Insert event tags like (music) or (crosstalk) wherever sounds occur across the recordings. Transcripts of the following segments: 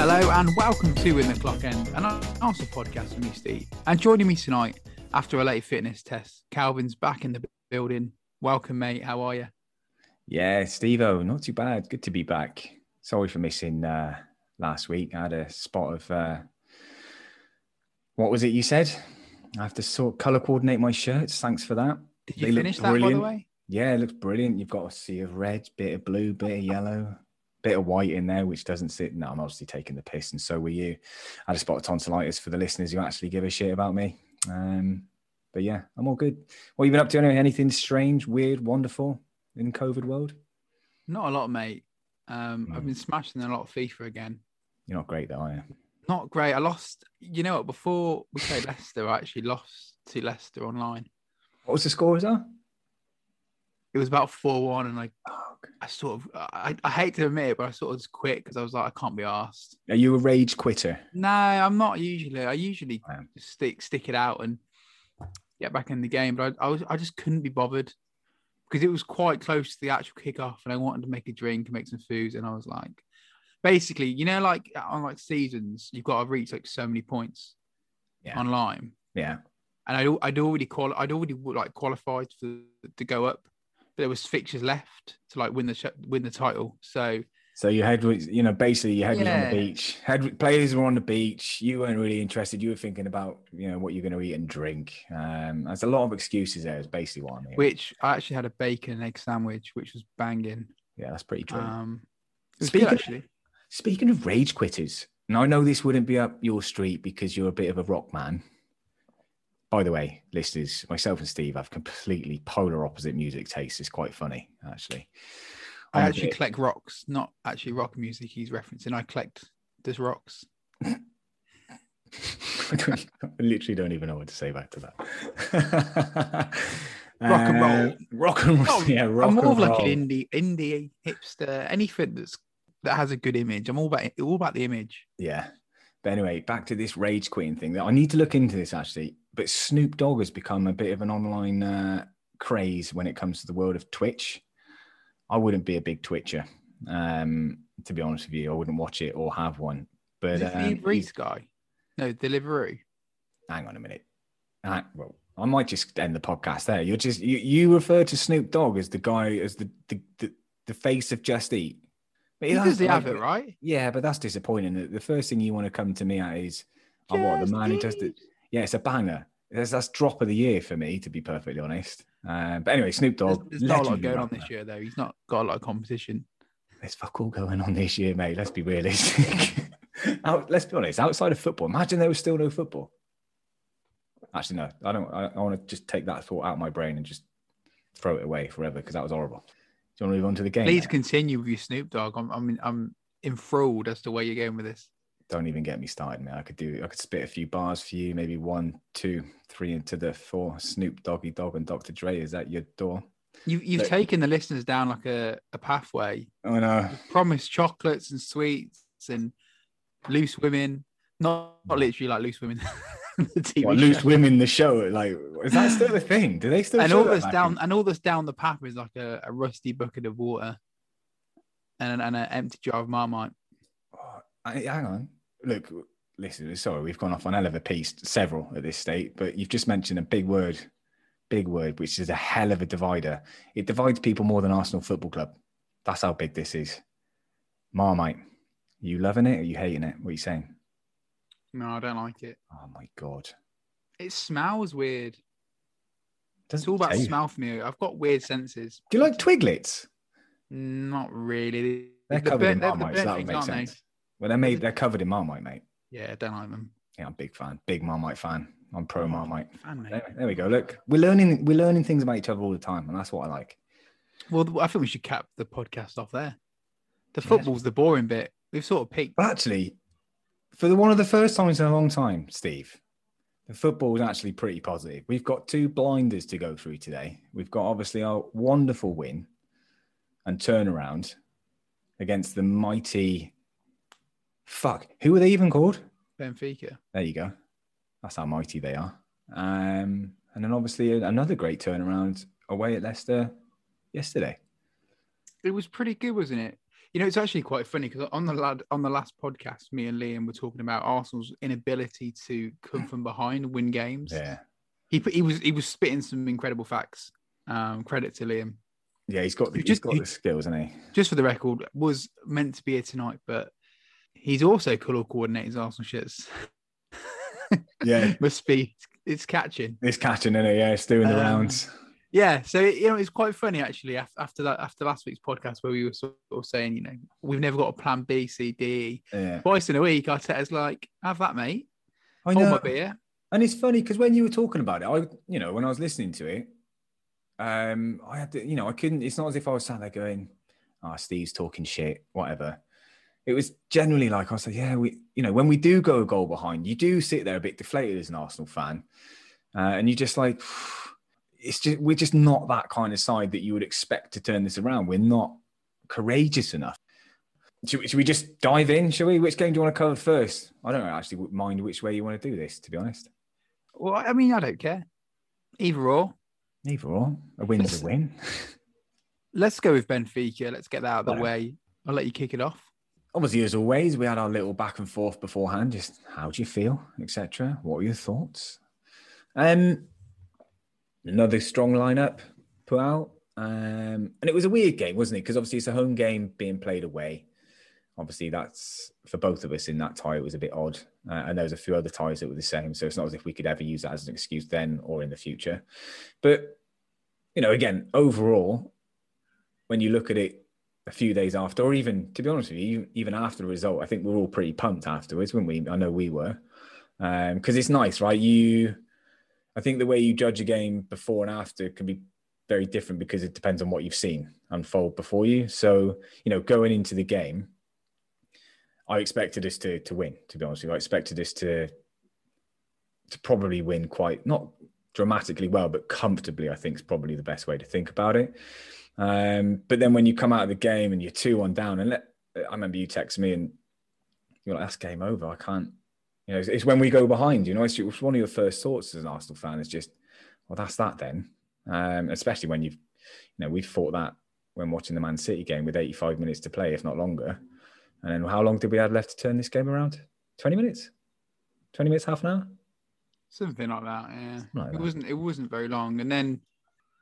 Hello and welcome to In the Clock End, an Arsenal podcast with me, Steve. And joining me tonight after a late fitness test, Calvin's back in the building. Welcome, mate. How are you? Yeah, Steve not too bad. Good to be back. Sorry for missing uh, last week. I had a spot of uh, what was it you said? I have to sort color coordinate my shirts. Thanks for that. Did you they finish that, by the way? Yeah, it looks brilliant. You've got a sea of red, bit of blue, bit of yellow, bit of white in there, which doesn't sit. No, I'm obviously taking the piss, and so were you. I had a spot of tonsillitis for the listeners who actually give a shit about me. Um, but yeah, I'm all good. What have you been up to? Anyway? Anything strange, weird, wonderful in COVID world? Not a lot, mate. Um, mm. I've been smashing a lot of FIFA again. You're not great though, are you? Not great. I lost. You know what? Before we played Leicester, I actually lost to Leicester online. What was the score? Was that? It was about four one, and I, oh, I sort of, I, I hate to admit it, but I sort of just quit because I was like, I can't be asked. Are you a rage quitter? No, I'm not usually. I usually stick stick it out and get back in the game, but I, I was, I just couldn't be bothered because it was quite close to the actual kickoff, and I wanted to make a drink and make some food, and I was like, basically, you know, like on like seasons, you've got to reach like so many points yeah. online. Yeah. And I'd, I'd already qual I'd already like qualified for, to go up there was fixtures left to like win the win the title. So so you had you know basically your head yeah. was on the beach. Head players were on the beach. You weren't really interested. You were thinking about you know what you're going to eat and drink. Um, there's a lot of excuses there. Is basically what I mean. Which I actually had a bacon and egg sandwich, which was banging. Yeah, that's pretty true. Um, speaking, good, actually. Speaking of rage quitters, now I know this wouldn't be up your street because you're a bit of a rock man. By the way, listeners, myself and Steve have completely polar opposite music tastes. It's quite funny, actually. I actually bit... collect rocks, not actually rock music he's referencing. I collect just rocks. I, (laughs) literally don't even know what to say back to that. (laughs) rock and roll, uh, rock and roll. Oh, (laughs) yeah, rock I'm more of like an indie, indie hipster. Anything that's that has a good image. I'm all about all about the image. Yeah, but anyway, back to this rage queen thing. That I need to look into this actually but Snoop Dogg has become a bit of an online uh, craze when it comes to the world of Twitch. I wouldn't be a big Twitcher, um, to be honest with you. I wouldn't watch it or have one. But Is um, the Reese guy, no Deliveroo. Hang on a minute. Uh, well, I might just end the podcast there. You're just you, you refer to Snoop Dogg as the guy as the the, the, the face of Just Eat. But he does have it, right? Yeah, but that's disappointing. The first thing you want to come to me at is, I oh, what the man who does the yeah, it's a banger. That's, that's drop of the year for me, to be perfectly honest. Um, but anyway, Snoop Dogg. There's, there's not a lot going on this year, though. He's not got a lot of competition. There's fuck all going on this year, mate. Let's be realistic. (laughs) Out, let's be honest. Outside of football, imagine there was still no football. Actually, no. I don't. I, I want to just take that thought out of my brain and just throw it away forever because that was horrible. Do you want to move on to the game? Please continue with your Snoop Dogg. I'm, I'm, I'm enthralled as to where you're going with this don't even get me started, man. I could do, I could spit a few bars for you, maybe one, two, three into the four. Snoop Doggy Dog and Dr. Dre is at your door. You, you've taken the listeners down like a, a pathway. Oh no! Promised chocolates and sweets and loose women. Not, not literally like loose women. (laughs) the what, loose women, the show. Like, is that still a thing? Do they still? And all this down, and all this down the path is like a, a rusty bucket of water, and, and an empty jar of Marmite. Oh, I, hang on look, listen, sorry, we've gone off on hell of a piece, several at this state, but you've just mentioned a big word, big word, which is a hell of a divider. It divides people more than Arsenal Football Club. That's how big this is. Marmite, you loving it or you hating it? What are you saying? No, I don't like it. Oh my god, it smells weird. Doesn't it's all about smell for me. I've got weird senses. Do you like Twiglets? Not really. They're covered in Marmite, so that would make sense. They? Well, they're made. They're covered in Marmite, mate. Yeah, don't like them. Yeah, I'm a big fan. Big Marmite fan. I'm pro Marmite. Fan, there, there, we go. Look, we're learning. We're learning things about each other all the time, and that's what I like. Well, I think we should cap the podcast off there. The football's the boring bit. We've sort of peaked. But actually, for the, one of the first times in a long time, Steve, the football actually pretty positive. We've got two blinders to go through today. We've got obviously our wonderful win and turnaround against the mighty Fuck. Who were they even called? Benfica. There you go. That's how mighty they are. Um, and then obviously another great turnaround away at Leicester yesterday. It was pretty good, wasn't it? You know, it's actually quite funny because on the lad on the last podcast, me and Liam were talking about Arsenal's inability to come from behind and win games. Yeah. He he was he was spitting some incredible facts. Um, credit to Liam. Yeah, he's got the, he's got the skills, hasn't he? Just for the record, was meant to be here tonight, but he's also colour coordinating Arsenal shirts. (laughs) Yeah, must be it's catching. it's catching in it. Yeah, it's doing the Um, rounds. Yeah, so you know it's quite funny actually. After that, after last week's podcast where we were sort of saying, you know, we've never got a plan B, C, D. Yeah, Twice in a week, Arteta's like, "Have that, mate. I Hold know. my beer." And it's funny because when you were talking about it, I, you know, when I was listening to it, um, I had to, you know, I couldn't. It's not as if I was sat there going, "Ah, Steve's talking shit," whatever. It was generally like I like, "Yeah, we, you know, when we do go a goal behind, you do sit there a bit deflated as an Arsenal fan, uh, and you just like, (sighs) it's just we're just not that kind of side that you would expect to turn this around. We're not courageous enough." Should, we- should we just dive in? Shall we? Which game do you want to cover first? I don't actually mind which way you want to do this, to be honest. Well, I mean, I don't care. Either or. Either or, a win's a win. (laughs) Let's go with Benfica. Let's get that out of the way. I'll let you kick it off. Obviously, as always, we had our little back and forth beforehand. Just how do you feel, etc. What were your thoughts? Um, another strong lineup put out, um, and it was a weird game, wasn't it? Because obviously it's a home game being played away. Obviously, that's for both of us in that tie. It was a bit odd, uh, and there was a few other ties that were the same. So it's not as if we could ever use that as an excuse then or in the future. But you know, again, overall, when you look at it a few days after, or even to be honest with you, even after the result, I think we we're all pretty pumped afterwards, weren't we? I know we were, um, because it's nice, right? You, I think the way you judge a game before and after can be very different because it depends on what you've seen unfold before you. So, you know, going into the game, I expected us to to win. To be honest with you, I expected us to to probably win quite not dramatically well, but comfortably. I think is probably the best way to think about it. Um, but then when you come out of the game and you're two one down, and let, I remember you text me and you're like, "That's game over. I can't." You know, it's, it's when we go behind. You know, it's, it's one of your first thoughts as an Arsenal fan. Is just, well, that's that then. Um, especially when you've, you know, we've fought that when watching the Man City game with 85 minutes to play, if not longer. And then how long did we have left to turn this game around? 20 minutes? 20 minutes, half an hour? Something like that. Yeah. Like it that. wasn't. It wasn't very long. And then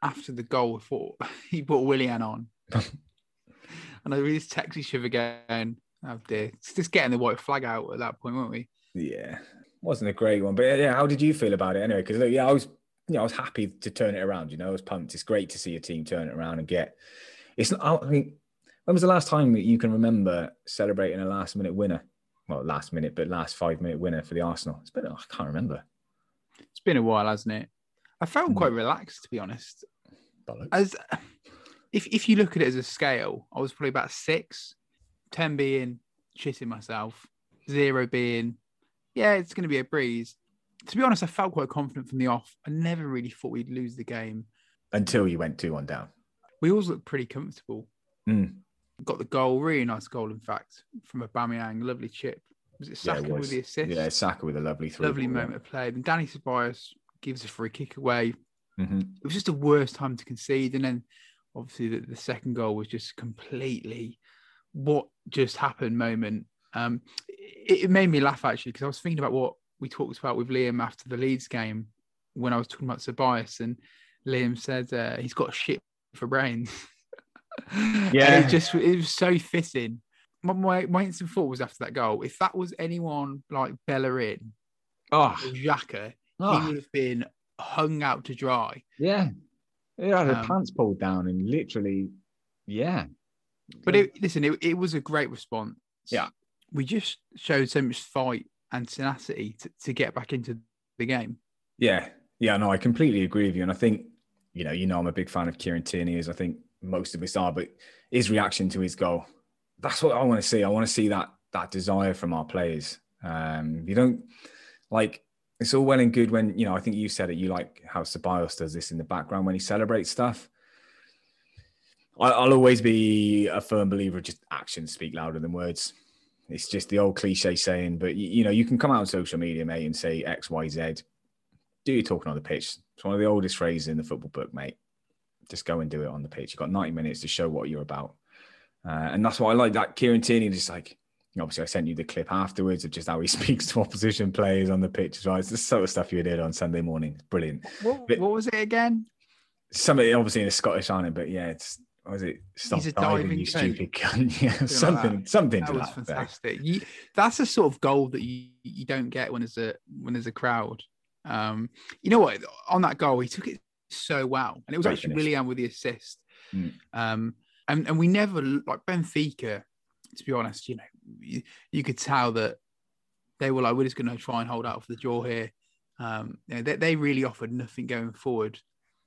after the goal, thought (laughs) he put Willian on, (laughs) and I just text each other again. Oh dear, it's just getting the white flag out at that point, weren't we? Yeah, wasn't a great one, but yeah, how did you feel about it anyway? Because yeah, I was, you know, I was happy to turn it around. You know, I was pumped. It's great to see a team turn it around and get. It's not. I mean, when was the last time that you can remember celebrating a last minute winner? Well, last minute, but last five minute winner for the Arsenal. It's been. I can't remember. It's been a while, hasn't it? I felt Mm. quite relaxed, to be honest. Bollocks. As if if you look at it as a scale, I was probably about six, ten being shitting myself, zero being, yeah, it's going to be a breeze. To be honest, I felt quite confident from the off. I never really thought we'd lose the game. Until you went two one down. We always looked pretty comfortable. Mm. Got the goal, really nice goal, in fact, from Aubameyang, lovely chip. Was it Yeah, it Saka was. with the assist? Yeah, Saka with a lovely through. lovely moment of play. And Dani Ceballos gives a free kick away. hmm it was just the worst time to concede. And then obviously the, the second goal was just completely what just happened moment. Um, it, it made me laugh actually because I was thinking about what we talked about with Liam after the Leeds game when I was talking about Tobias and Liam said uh, he's got shit for brains. (laughs) Yeah. it just it was so fitting. My, my, my instant thought was after that goal, if that was anyone like Bellerin Oh, Xhaka, oh, he would have been hung out to dry. yeah. He had Um, pants pulled down and literally, yeah. But it, listen, it, it was a great response. Yeah. We just showed so much fight and tenacity to, to get back into the game. Yeah, yeah, no, I completely agree with you, and I think you know, you know, I'm a big fan of Kieran Tierney, as I think most of us are. But his reaction to his goal—that's what I want to see. I want to see that that desire from our players. Um, you don't like it's all well and good when you know. I think you said it. You like how Ceballos does this in the background when he celebrates stuff. I, I'll always be a firm believer of just actions speak louder than words. It's just the old cliche saying, but you, you know, you can come out on social media, mate, and say X, Y, Z. Do your talking on the pitch. It's one of the oldest phrases in the football book, mate. Just go and do it on the pitch. You've got 90 minutes to show what you're about. Uh, and that's why I like that Kieran Tierney is just like obviously I sent you the clip afterwards of just how he (laughs) speaks to opposition players on the pitch as well. It's the sort of stuff you did on Sunday morning. Brilliant. What, but, what was it again? Somebody obviously in a Scottish it, but yeah, it's what was it? Stop He's a diving, diving you stupid cunt. (laughs) Yeah, something, like something. That to was that fantastic. You, that's a sort of goal that you, you don't get when there's a when there's a crowd. Um, you know what? On that goal, he took it so well, and it was Great actually finish. Willian with the assist. Mm. Um, and and we never like Benfica. To be honest, you know, you, you could tell that they were like, we're just going to try and hold out for the draw here. Um, you know, they, they really offered nothing going forward.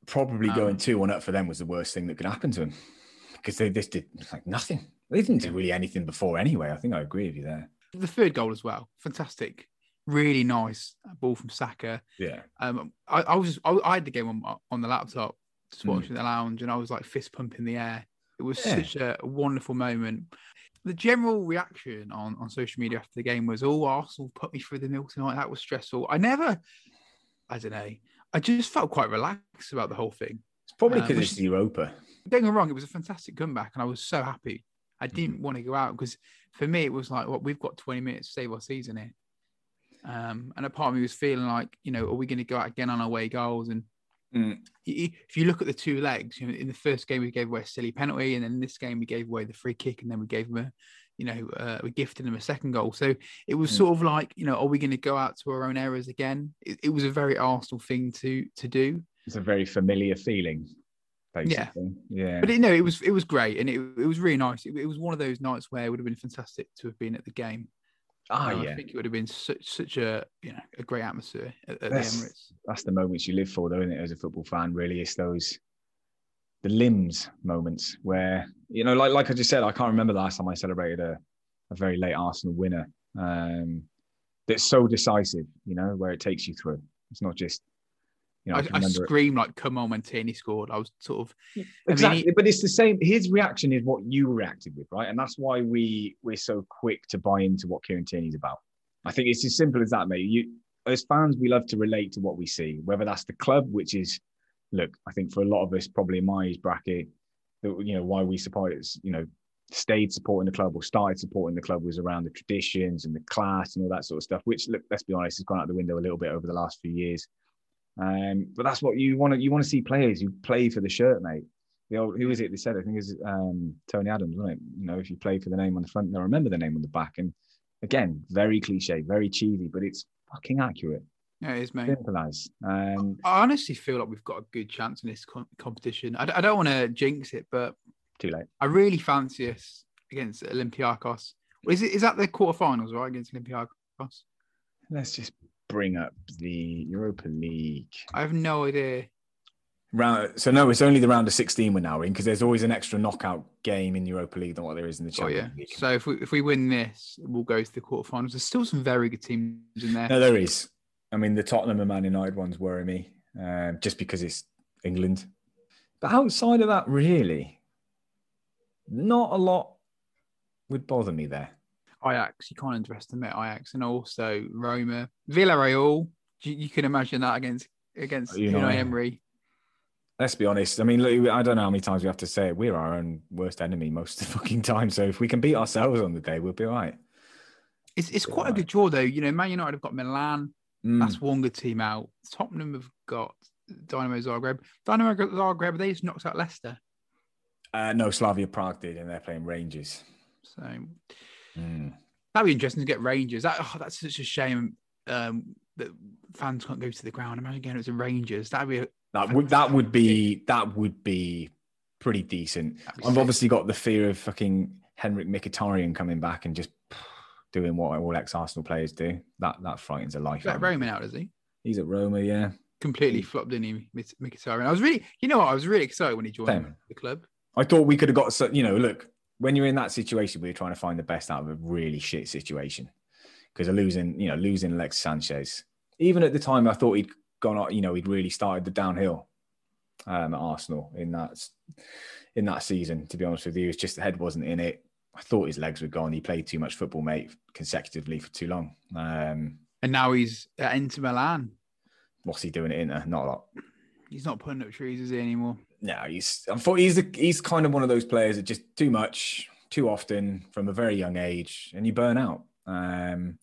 Probably Um, going two one up for them was the worst thing that could happen to them because they just did like nothing. They didn't do really anything before anyway. I think I agree with you there. The third goal as well, fantastic, really nice ball from Saka. Yeah, Um, I, I was I, I had the game on on the laptop, just Mm. watching the lounge, and I was like fist pumping the air. It was Yeah. such a wonderful moment. The general reaction on, on social media after the game was, "Oh, Arsenal put me through the mill tonight. That was stressful." I never, I don't know. I just felt quite relaxed about the whole thing. it's probably because which- it's Europa. Don't get me wrong; it was a fantastic comeback, and I was so happy. I Mm-hmm. didn't want to go out because for me it was like, "Well, we've got 20 minutes to save our season here." Um, and a part of me was feeling like, you know, are we going to go out again on away goals? And Mm. if you look at the two legs, you know, in the first game we gave away a silly penalty, and then in this game we gave away the free kick, and then we gave them a, you know, uh, we gifted them a second goal. So it was Mm. sort of like, you know, are we going to go out to our own errors again? It, it was a very Arsenal thing to to do, It's a very familiar feeling. Basically. Yeah. but you know, it was it was great, and it, it was really nice. It, it was one of those nights where it would have been fantastic to have been at the game. Ah, Uh, yeah. I think it would have been such such a you know a great atmosphere at, at That's- the Emirates. That's the moments you live for, though, isn't it? As a football fan, really, it's those the limbs moments where you know, like like I just said, I can't remember the last time I celebrated a, a very late Arsenal winner. Um, that's so decisive, you know, where it takes you through. It's not just, you know, I, I, I remember it- screamed like, "Come on!" when Tierney scored. I was sort of I mean, exactly he- but it's the same his reaction is what you reacted with right? And that's why we we're so quick to buy into what Kieran Tierney's about. I think it's as simple as that mate. You as fans we love to relate to what we see whether that's the club which is look i think for a lot of us probably in my age bracket that you know why we support it you know stayed supporting the club or started supporting the club was around the traditions and the class and all that sort of stuff which look let's be honest has gone out the window a little bit over the last few years um, but that's what you want to you want to see players who play for the shirt, mate. The old, who is it? They said I think it's um, Tony Adams, wasn't it? You know, if you play for the name on the front, they'll remember the name on the back. And again, very cliche, very cheesy, but it's fucking accurate. yeah, it is, mate. Simple as. Um, I honestly feel like we've got a good chance in this com- competition. I, d- I don't want to jinx it, but too late. I really fancy us against Olympiacos. Is it is that the quarterfinals right against Olympiacos? Let's just bring up the Europa League I have no idea. round. So no, it's only the round of sixteen we're now in because there's always an extra knockout game in Europa League than what there is in the Oh yeah. League. So if we if we win this, we'll go to the quarterfinals. There's still some very good teams in there. No, there is. I mean, the Tottenham and Man United ones worry me um, just because it's England. But outside of that, really, not a lot would bother me there. Ajax, you can't underestimate Ajax, and also Roma, Villarreal. You, you can imagine that against against You know, Emery. Let's be honest. I mean, look, I don't know how many times we have to say it. We're our own worst enemy most of the (laughs) fucking time. So if we can beat ourselves on the day, we'll be all right. It's it's quite a good draw though. You know, Man United have got Milan. Mm. That's one good team out. Tottenham have got Dynamo Zagreb. Dynamo Zagreb, they just knocked out Leicester. Uh, no, Slavia Prague did, and they're playing Rangers. So Mm. that'd be interesting to get Rangers. That oh, that's such a shame um, that fans can't go to the ground. Imagine getting it to Rangers. That'd be a, That would that would be that would be pretty decent. be I've sick. obviously got the fear of fucking Henrik Mkhitaryan coming back and just (sighs) doing what all ex-Arsenal players do. That that frightens a life. Is that out of me. Roman out, is he? He's at Roma, yeah. Completely flopped, didn't he, Mkhitaryan? I was really, you know what? I was really excited when he joined Same. the club. I thought we could have got, you know, look, when you're in that situation, we're trying to find the best out of a really shit situation because of losing, you know, losing Lex Sanchez. Even at the time, I thought he'd gone, on- you know, he'd really started the downhill um, at Arsenal in that in that season. To be honest with you, it's just the head wasn't in it. I thought his legs were gone. He played too much football, mate, consecutively for too long. Um, And now he's at Inter Milan. what's he doing at Inter? Not a lot. He's not putting up trees, is he, anymore? No, he's. He's the, he's kind of one of those players that just too much, too often from a very young age, and you burn out. Um,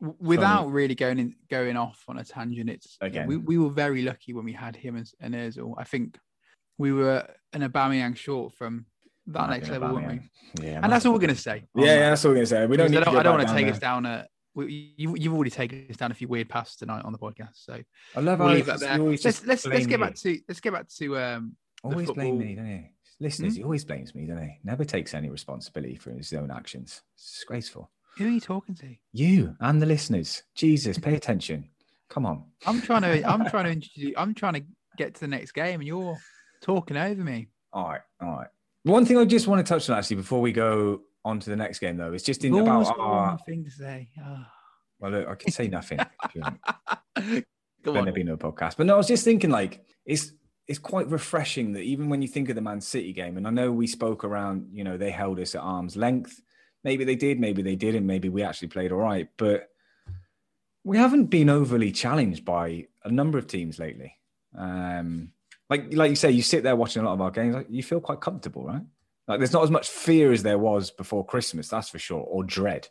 Without so, really going in, going off on a tangent, it's again we, we were very lucky when we had him as an Özil. I think we were an Aubameyang short from that next level, weren't we? Yeah, and that's all we're gonna say. Yeah, yeah, that's all we're gonna say. We don't. I don't, I don't want to take there. us down a. We, you, you've already taken us down a few weird paths tonight on the podcast, so I love we'll how leave that there. Let's let's, let's get back to let's get back to um. Always blame me, don't he? Listeners, hmm? he always blames me, don't he? Never takes any responsibility for his own actions. It's disgraceful. Who are you talking to? You and the listeners. Jesus, pay attention. Come on. I'm trying to. I'm trying to (laughs) introduce. I'm trying to get to the next game, and you're talking over me. All right, all right. One thing I just want to touch on actually before we go on to the next game though is just in about our thing to say. Oh. Well, look, I can say nothing. Go (laughs) on. There be no podcast, but no, I was just thinking like it's it's quite refreshing that even when you think of the Man City game, and I know we spoke around, you know, they held us at arm's length. Maybe they did, maybe they didn't, maybe we actually played all right, but we haven't been overly challenged by a number of teams lately. Um, like like you say, you sit there watching a lot of our games, like you feel quite comfortable, right? Like there's not as much fear as there was before Christmas, that's for sure, or dread.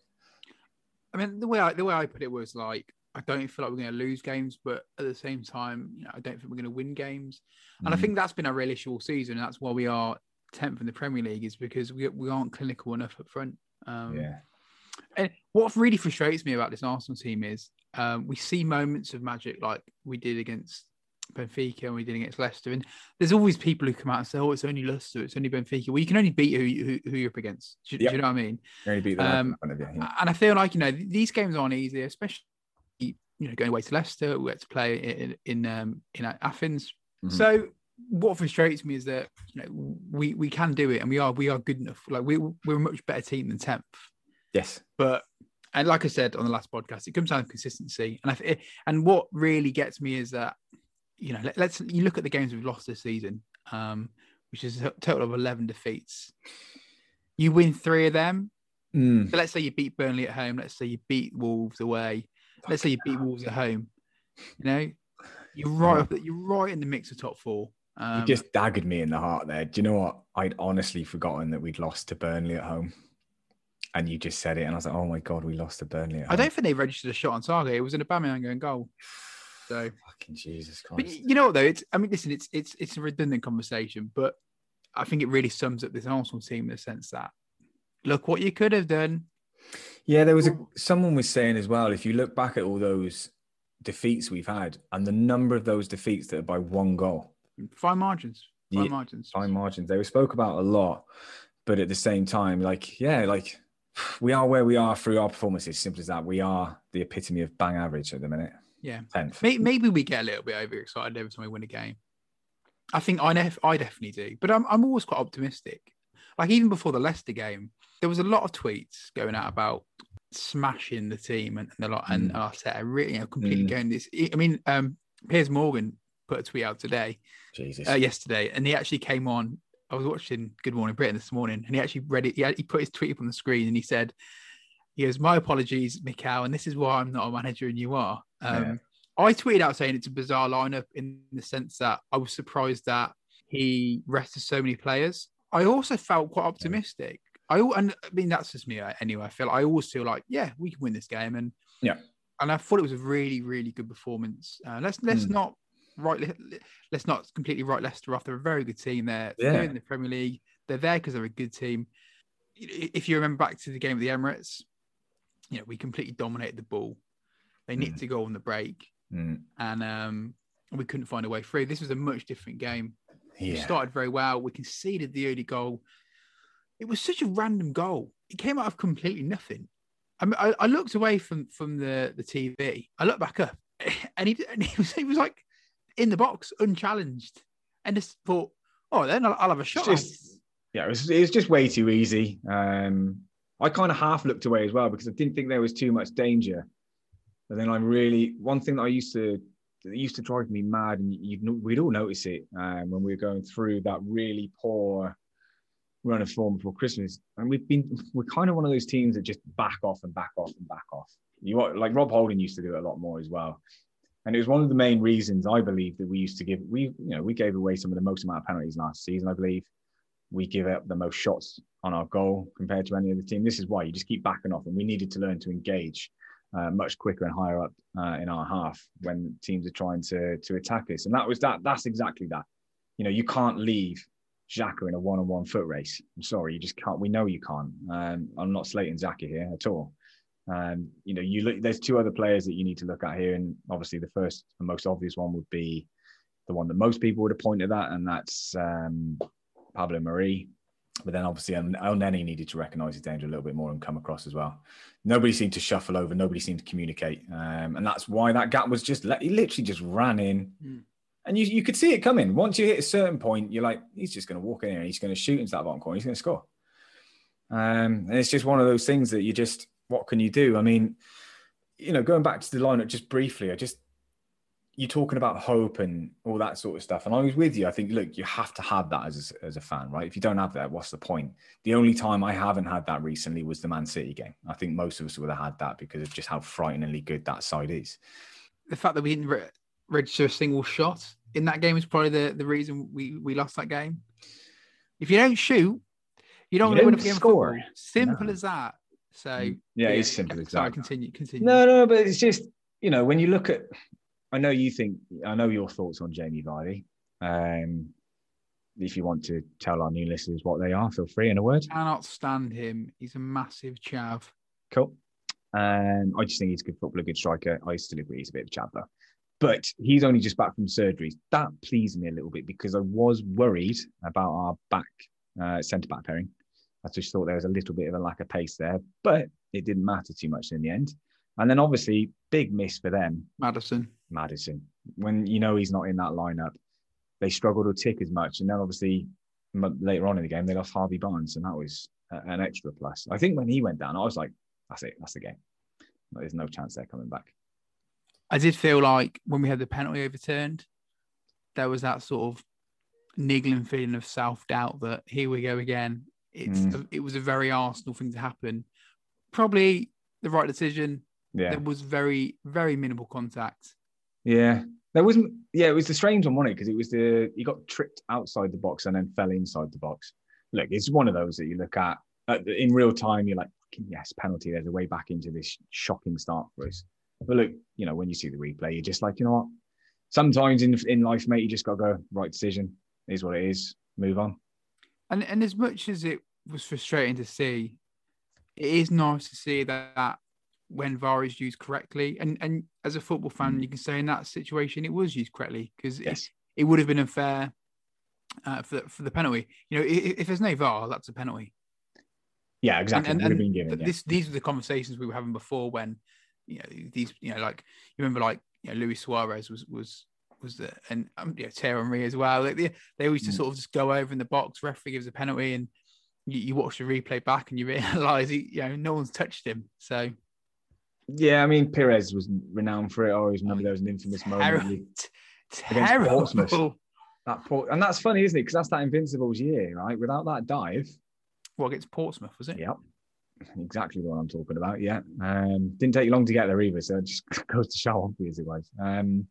I mean, the way I, the way I put it was like I don't feel like we're going to lose games, but at the same time, you know, I don't think we're going to win games. And mm. I think that's been our real issue all season. And that's why we are tenth in the Premier League is because we we aren't clinical enough up front. Um, yeah. And what really frustrates me about this Arsenal team is um, we see moments of magic like we did against Benfica and we did against Leicester. And there's always people who come out and say, "Oh, it's only Leicester, it's only Benfica." Well, you can only beat who who, who you're up against. Do, yep. do, you know what I mean? You only beat them um, you, yeah. And I feel like you know these games aren't easy, especially you know going away to Leicester. We had to play in in um, in Athens. Mm-hmm. So what frustrates me is that you know we we can do it and we are we are good enough. Like we we're a much better team than tenth. Yes, but and like I said on the last podcast, it comes down to consistency. And I and what really gets me is that you know, let, us you look at the games we've lost this season, um, which is a total of eleven defeats. You win three of them. Mm. So let's say you beat Burnley at home. Let's say you beat Wolves away. Let's say you beat Wolves at home. You know, you're right up. You're right in the mix of top four. Um, you just daggered me in the heart there. Do you know what? I'd honestly forgotten that we'd lost to Burnley at home. And you just said it, and I was like, "Oh my god, we lost to Burnley." I don't think they registered a shot on target. It was an Aubameyang going goal. So fucking Jesus Christ. But you know what though? It's I mean, listen, it's it's it's a redundant conversation, but I think it really sums up this Arsenal team in the sense that look what you could have done. Yeah, there was a someone was saying as well. If you look back at all those defeats we've had and the number of those defeats that are by one goal, fine margins, fine yeah, margins, fine margins. They were spoke about a lot, but at the same time, like yeah, like we are where we are through our performances. Simple as that. We are the epitome of bang average at the minute. Yeah. Maybe, maybe we get a little bit overexcited every time we win a game. I think I, I definitely do, but I'm, I'm always quite optimistic. Like even before the Leicester game, there was a lot of tweets going out about smashing the team and, and a lot mm. and Arteta really you know completely mm. going this. I mean, um, Piers Morgan put a tweet out today, Jesus, uh, yesterday, and he actually came on. I was watching Good Morning Britain this morning, and he actually read it. He, had, he put his tweet up on the screen, and he said, "He goes, my apologies, Mikel, and this is why I'm not a manager and you are." Um, yeah. I tweeted out saying it's a bizarre lineup in the sense that I was surprised that he rested so many players. I also felt quite optimistic. I and I mean that's just me anyway. I feel I always feel like yeah we can win this game and yeah and I thought it was a really really good performance. Uh, let's let's mm. not right let's not completely write Leicester off. They're a very good team. They're, yeah. they're in the Premier League. They're there because they're a good team. If you remember back to the game of the Emirates, you know we completely dominated the ball. They nicked mm. a goal on the break, mm. and um, we couldn't find a way through. This was a much different game. Yeah. We started very well. We conceded the early goal. It was such a random goal. It came out of completely nothing. I, mean, I, I looked away from from the, the TV. I looked back up, (laughs) and he and he was he was like in the box, unchallenged, and just thought, oh, then I'll, I'll have a shot. Just, yeah, it was, it was just way too easy. Um, I kind of half looked away as well because I didn't think there was too much danger. But then I really one thing that I used to that used to drive me mad, and you we'd all notice it um, when we were going through that really poor run of form before Christmas. And we've been we're kind of one of those teams that just back off and back off and back off. You like Rob Holding used to do it a lot more as well. And it was one of the main reasons I believe that we used to give we you know we gave away some of the most amount of penalties last season, I believe. We give up the most shots on our goal compared to any other team. This is why you just keep backing off, and we needed to learn to engage uh, much quicker and higher up uh, in our half when teams are trying to to attack us. And that was that. That's exactly that. You know, you can't leave Xhaka in a one-on-one foot race. I'm sorry, you just can't. We know you can't. Um, I'm not slating Xhaka here at all. Um, you know, you look. There's two other players that you need to look at here, and obviously the first, the most obvious one would be the one that most people would have pointed at, and that's um, Pablo Mari. But then obviously Elneny needed to recognise his danger a little bit more and come across as well. Nobody seemed to shuffle over. Nobody seemed to communicate, um, and that's why that gap was just. He literally just ran in. Mm and you, you could see it coming. Once you hit a certain point, you're like, he's just going to walk in here. He's going to shoot into that bottom corner. He's going to score. Um, and it's just one of those things that you just, what can you do? I mean, you know, going back to the lineup just briefly, I just, you're talking about hope and all that sort of stuff. And I was with you. I think, look, you have to have that as a, as a fan, right? If you don't have that, what's the point? The only time I haven't had that recently was the Man City game. I think most of us would have had that because of just how frighteningly good that side is. The fact that we didn't re- register a single shot in that game is probably the, the reason we, we lost that game. If you don't shoot, you don't, you win a game score. Simple no. as that. So yeah, yeah it's simple as sorry, that. Continue, continue. No, no, but it's just you know when you look at, I know you think I know your thoughts on Jamie Vardy. Um, if you want to tell our new listeners what they are, feel free in a word. I cannot stand him. He's a massive chav. Cool. Um, I just think he's a good footballer, good striker. I still agree he's a bit of a chav though but he's only just back from surgery. That pleased me a little bit because I was worried about our back uh, centre back pairing. I just thought there was a little bit of a lack of pace there, but it didn't matter too much in the end. And then obviously, big miss for them. Maddison. Maddison. When you know he's not in that lineup, they struggle to tick as much. And then obviously, later on in the game, they lost Harvey Barnes, and that was an extra plus. I think when he went down, I was like, that's it, that's the game. There's no chance they're coming back. I did feel like when we had the penalty overturned, there was that sort of niggling feeling of self doubt that here we go again. It's mm. a, it was a very Arsenal thing to happen. Probably the right decision. Yeah. There was very very minimal contact. Yeah. There wasn't. Yeah, it was the strange one, wasn't it? Because it was the he got tripped outside the box and then fell inside the box. Look, it's one of those that you look at, at in real time. You're like, yes, penalty. There's a way back into this shocking start for us. But look, you know, when you see the replay, you're just like, you know what? Sometimes in in life, mate, you just got to go right decision. Is what it is. Move on. And and as much as it was frustrating to see, it is nice to see that, that when VAR is used correctly, and and as a football fan, mm. you can say in that situation it was used correctly because yes. it, it would have been unfair uh, for for the penalty. You know, if, if, there's no VAR, that's a penalty. Yeah, exactly. And, and, and given, this, yeah. these were the conversations we were having before when you know these you know like you remember like you know Luis Suarez was was was the and um, yeah Thierry Henry as well. Like they, they always just mm. sort of just go over in the box. Referee gives a penalty, and you, you watch the replay back, and you (laughs) realise he, you know no one's touched him. So yeah, I mean Pires was renowned for it. I always remember there was an infamous moment Ter- against Portsmouth. (laughs) That Port- and that's funny, isn't it? Because that's that Invincibles year, right? Without that dive, well, against Portsmouth was it? Yep exactly what I'm talking about. Yeah, um, didn't take you long to get there either, so it just (laughs) goes to show obvious it was. Um,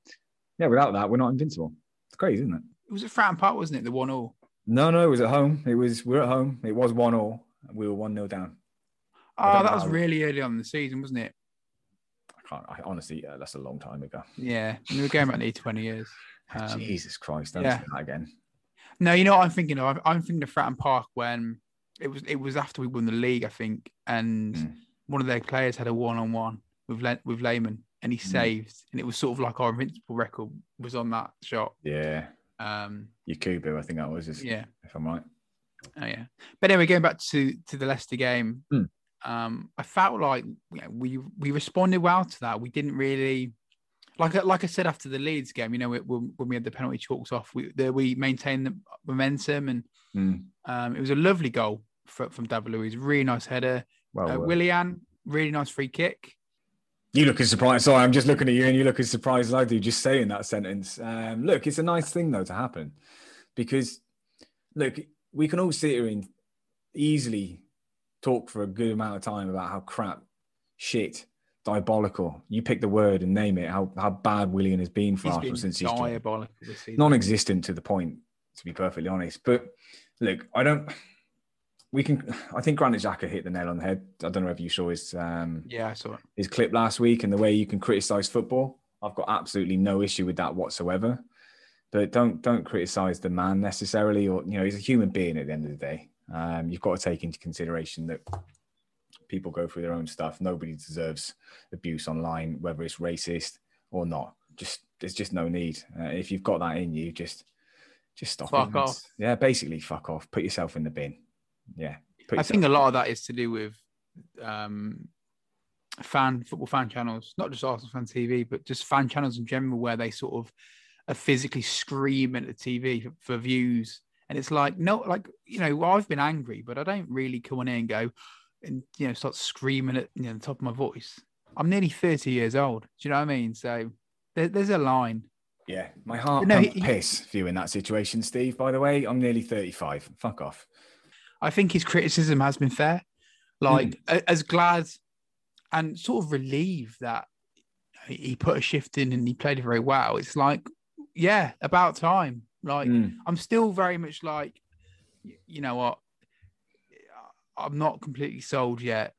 yeah, without that, we're not invincible. It's crazy, isn't it? It was at Fratton Park, wasn't it? The one all. No, no, it was at home. It was we are at home. It was one all. We were one 0 down. Oh, that was really early on in the season, wasn't it? I can't. I, honestly, yeah, that's a long time ago. Yeah, we were going back nearly twenty years. (laughs) Um, Jesus Christ! Don't yeah. that again. No, you know what I'm thinking of. I'm thinking of Fratton Park when it was it was after we won the league, I think, and mm. one of their players had a one on one with Le- with Lehmann, and he mm. saved, and it was sort of like our invincible record was on that shot. Yeah. Um, Yakubu, I think that was. Yeah. If I'm right. Oh yeah. But anyway, going back to to the Leicester game, mm. Um, I felt like you know, we we responded well to that. We didn't really. Like, like I said after the Leeds game, you know, when, when we had the penalty chalks off, we the, we maintained the momentum, and mm. um, it was a lovely goal for, from David Luiz. Really nice header. Well, uh, Willian, really nice free kick. You look as surprised. Sorry, I'm just looking at you, and you look as surprised as I do just saying that sentence. Um, look, it's a nice thing though to happen, because look, we can all sit here and easily talk for a good amount of time about how crap, shit, diabolical. You pick the word and name it. How how bad Willian has been for he's Arsenal since he's diabolical. Non-existent to the point, to be perfectly honest. But look, I don't. We can. I think Granit Xhaka hit the nail on the head. I don't know if you saw his. Um, yeah, I saw it. His clip last week and the way you can criticize football. I've got absolutely no issue with that whatsoever. But don't don't criticize the man necessarily, or you know, he's a human being at the end of the day. Um, you've got to take into consideration that people go through their own stuff. Nobody deserves abuse online, whether it's racist or not. Just there's just no need. Uh, if you've got that in you, just just stop. Fuck it. off. Yeah, basically, fuck off. Put yourself in the bin. Yeah. I think a lot of that is to do with um, fan football fan channels, not just Arsenal fan TV, but just fan channels in general, where they sort of are physically screaming at the TV for, for views. And it's like, no, like, you know, I've been angry, but I don't really come on in and go and, you know, start screaming at you know, the top of my voice. I'm nearly 30 years old. Do you know what I mean? So there, there's a line. Yeah, my heart no, he, piss for you in that situation, Steve. By the way, I'm nearly 35. Fuck off. I think his criticism has been fair. Like, mm. as glad and sort of relieved that he put a shift in and he played very well. It's like, yeah, about time. Like, mm. I'm still very much like, you know what? I'm not completely sold yet.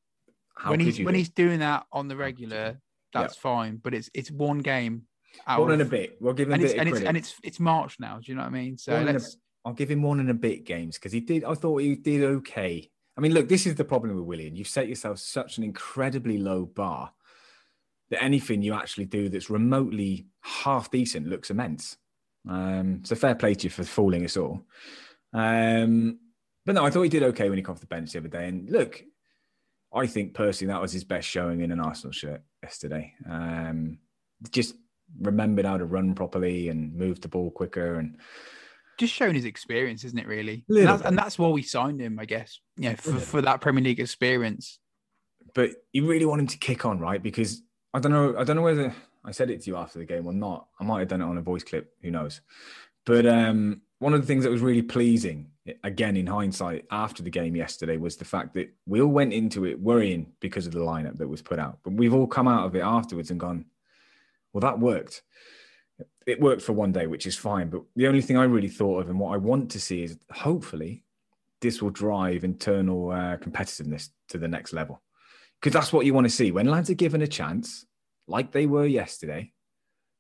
How when he's when he's doing that on the regular, that's yep. fine. But it's it's one game one and a bit. We'll give him and a bit it's, and it's and it's it's March now. Do you know what I mean? So one let's. A, I'll give him one and a bit games because he did. I thought he did okay. I mean, look, this is the problem with Willian. You've set yourself such an incredibly low bar that anything you actually do that's remotely half decent looks immense. Um, so fair play to you for fooling us all. Um, but no, I thought he did okay when he came off the bench the other day. And look, I think personally that was his best showing in an Arsenal shirt yesterday. Um, just remembered how to run properly and move the ball quicker and just showing his experience, isn't it? Really, and that's, and that's, why we signed him, I guess. Yeah, for, for that Premier League experience. But you really want him to kick on, right? Because I don't know, I don't know whether I said it to you after the game or not. I might have done it on a voice clip. Who knows? But um, one of the things that was really pleasing, again in hindsight, after the game yesterday, was the fact that we all went into it worrying because of the lineup that was put out. But we've all come out of it afterwards and gone, well, that worked. It worked for one day, which is fine. But the only thing I really thought of and what I want to see is hopefully this will drive internal uh, competitiveness to the next level. Because that's what you want to see. When lads are given a chance, like they were yesterday,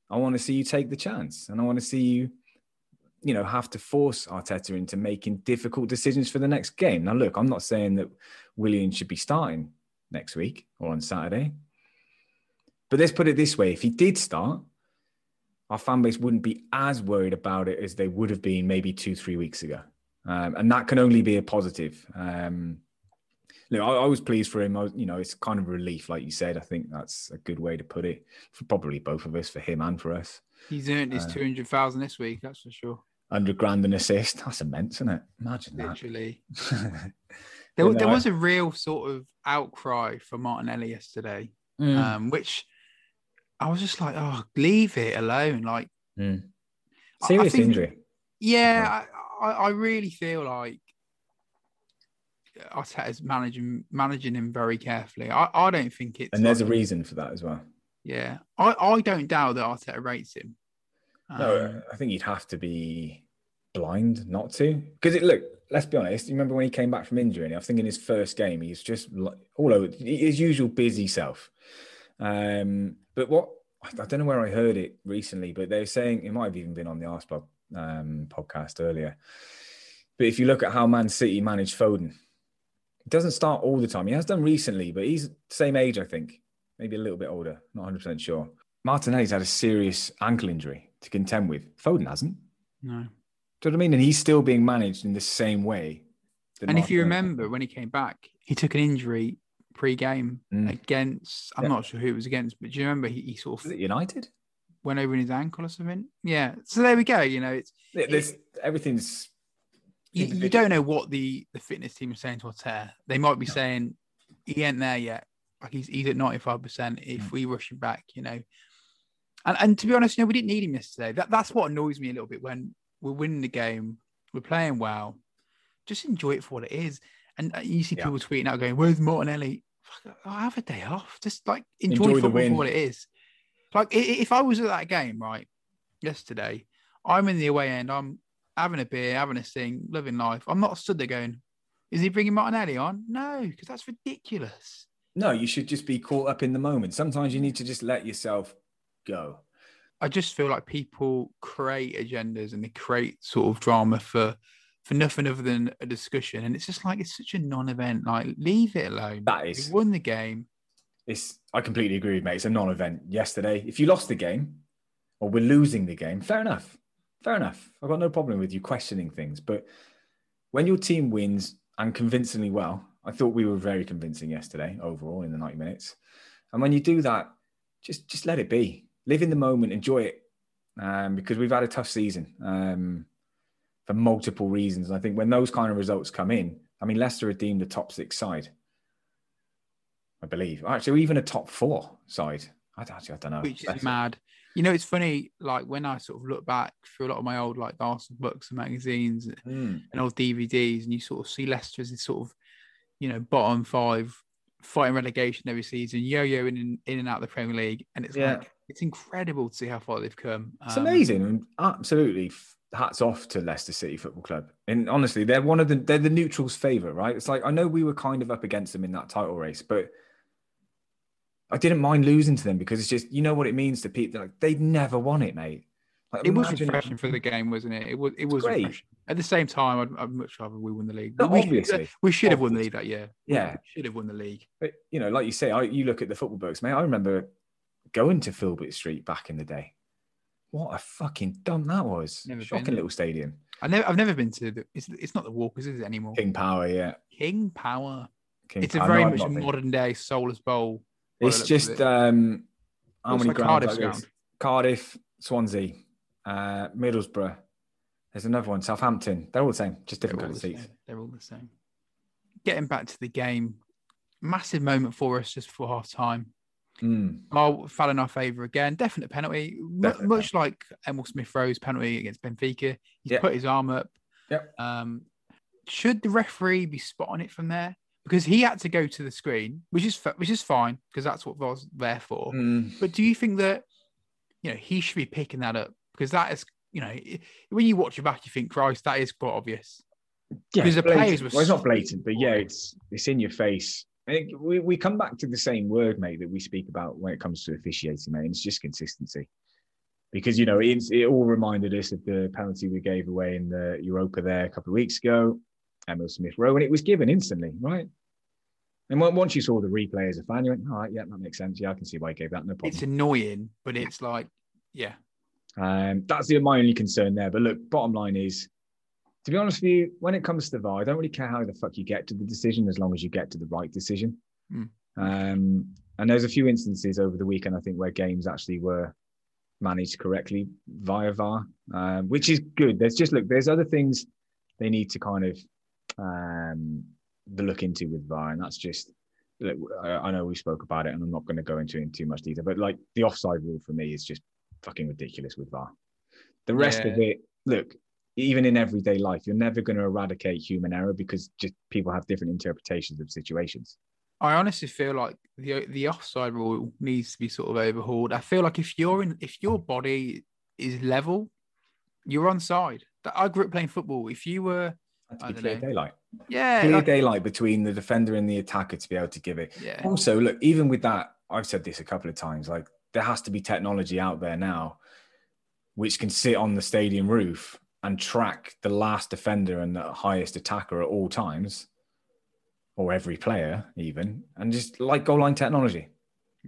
I want to see you take the chance. And I want to see you, you know, have to force Arteta into making difficult decisions for the next game. Now, look, I'm not saying that Willian should be starting next week or on Saturday. But let's put it this way: if he did start, our fan base wouldn't be as worried about it as they would have been maybe two, three weeks ago, um, and that can only be a positive. Um, you know, I, I, was pleased for him. I was, you know, it's kind of a relief, like you said. I think that's a good way to put it for probably both of us, for him and for us. He's earned his uh, two hundred thousand this week, that's for sure. Hundred grand an assist. (laughs) That's immense, isn't it? Imagine Literally. that. (laughs) there, there was a real sort of outcry for Martinelli yesterday, mm. um, which I was just like, oh, leave it alone. Like, mm. serious think, injury. Yeah, I, I, really feel like Arteta's managing managing him very carefully. I, I don't think it's and there's like, a reason for that as well. Yeah, I, I don't doubt that Arteta rates him. No, um, I think you'd have to be blind not to. Because it look, let's be honest. You remember when he came back from injury? And I think in his first game, he's just all over his usual busy self. Um, but what I don't know where I heard it recently, but they were saying it might have even been on the Arsblog um, podcast earlier. But if you look at how Man City managed Foden, doesn't start all the time. He has done recently, but he's same age, I think, maybe a little bit older, not 100% sure. Martinelli's had a serious ankle injury to contend with. Foden hasn't. No. Do you know what I mean? And he's still being managed in the same way. And if you remember, when he came back, he took an injury pre-game mm. against. I'm yeah. not sure who it was against, but do you remember he, he sort of United went over in his ankle or something? Yeah. So there we go. You know, it's There's, it, everything's. You, you, don't know what the the fitness team is saying to Arteta. They might be no. saying he ain't there yet. Like he's he's at 95. percent If mm. we rush him back, you know. And and to be honest, you know, we didn't need him yesterday. That that's what annoys me a little bit when we're winning the game, we're playing well. Just enjoy it for what it is. And uh, you see yeah. people tweeting out going, "Where's Martinelli?" I have a day off. Just like enjoy, enjoy football for what it is. Like if I was at that game right yesterday, I'm in the away end. I'm having a beer, having a sing, living life. I'm not stood there going, is he bringing Martinelli on? No, because that's ridiculous. No, you should just be caught up in the moment. Sometimes you need to just let yourself go. I just feel like people create agendas and they create sort of drama for for nothing other than a discussion, and it's just like it's such a non-event. Like, leave it alone. That is you won the game. It's I completely agree, with mate. It's a non-event. Yesterday, if you lost the game, or we're losing the game, fair enough. Fair enough. I've got no problem with you questioning things, but when your team wins and convincingly well, I thought we were very convincing yesterday overall in the 90 minutes. And when you do that, just just let it be live in the moment, enjoy it, um, because we've had a tough season um, for multiple reasons. I think when those kind of results come in, I mean, Leicester are deemed a top six side, I believe. Actually, even a top four side. I, actually, I don't know. Which is Leicester. mad. You know, it's funny. Like when I sort of look back through a lot of my old like Arsenal books and magazines mm. and old DVDs, and you sort of see Leicester as this sort of, you know, bottom five fighting relegation every season, yo-yoing in, in and out of the Premier League, and it's yeah. like it's incredible to see how far they've come. It's um, amazing, absolutely. Hats off to Leicester City Football Club, and honestly, they're one of the they're the neutrals' favourite, right? It's like I know we were kind of up against them in that title race, but I didn't mind losing to them because it's just you know what it means to people. Like they've never won it, mate. Like, it was refreshing it. for the game, wasn't it? It was. It was great. Refreshing. At the same time, I'd, I'd, much rather we won the league. No, we, obviously, we should have won the league that year. Yeah, we should have won the league. But you know, like you say, I, you look at the football books, mate. I remember going to Filbert Street back in the day. What a fucking dump that was! Never Shocking been. little stadium. I never, I've never been to the. It's, it's not the Walkers, is it anymore? King Power, yeah. King Power. King it's Power. a very no, much modern day soulless bowl. It's just it. um, how many like Cardiff Cardiff, Swansea, uh, Middlesbrough. There's another one, Southampton. They're all the same, just different kind of seats. Same. They're all the same. Getting back to the game, massive moment for us just before half time. Mm. Well, fell in our favour again. Definite penalty, much like Emil Smith Rowe's penalty against Benfica. He's yep. put his arm up. Yep. Um, should the referee be spotting it from there? Because he had to go to the screen, which is which is fine because that's what was there for. Mm. But do you think that you know he should be picking that up because that is you know when you watch it back, you think, Christ, that is quite obvious. Yeah, because the players were. Well, it's not blatant, but yeah, it's it's in your face we, we come back to the same word, mate, that we speak about when it comes to officiating, mate. And it's just consistency. Because, you know, it, it all reminded us of the penalty we gave away in the Europa there a couple of weeks ago, Emil Smith Rowe, and it was given instantly, right? And once you saw the replay as a fan, you went, all right, yeah, that makes sense. Yeah, I can see why he gave that. No problem. It's annoying, but it's like, yeah. Um, that's the, my only concern there. But look, bottom line is to be honest with you, when it comes to VAR, I don't really care how the fuck you get to the decision as long as you get to the right decision. Mm. Um, and there's a few instances over the weekend, I think, where games actually were managed correctly via VAR, um, which is good. There's just look, there's other things they need to kind of um, the look into with VAR, and that's just. Look, I know we spoke about it, and I'm not going to go into it in too much detail, but like the offside rule for me is just fucking ridiculous with VAR. The rest yeah. of it, look, even in everyday life, you're never going to eradicate human error because just people have different interpretations of situations. I honestly feel like the the offside rule needs to be sort of overhauled. I feel like if you're in, if your body is level, you're on side. I grew up playing football. If you were, to be clear know, daylight. Yeah, clear like, daylight between the defender and the attacker to be able to give it. Yeah. Also, look, even with that, I've said this a couple of times. Like there has to be technology out there now, which can sit on the stadium roof and track the last defender and the highest attacker at all times, or every player even, and just like goal line technology.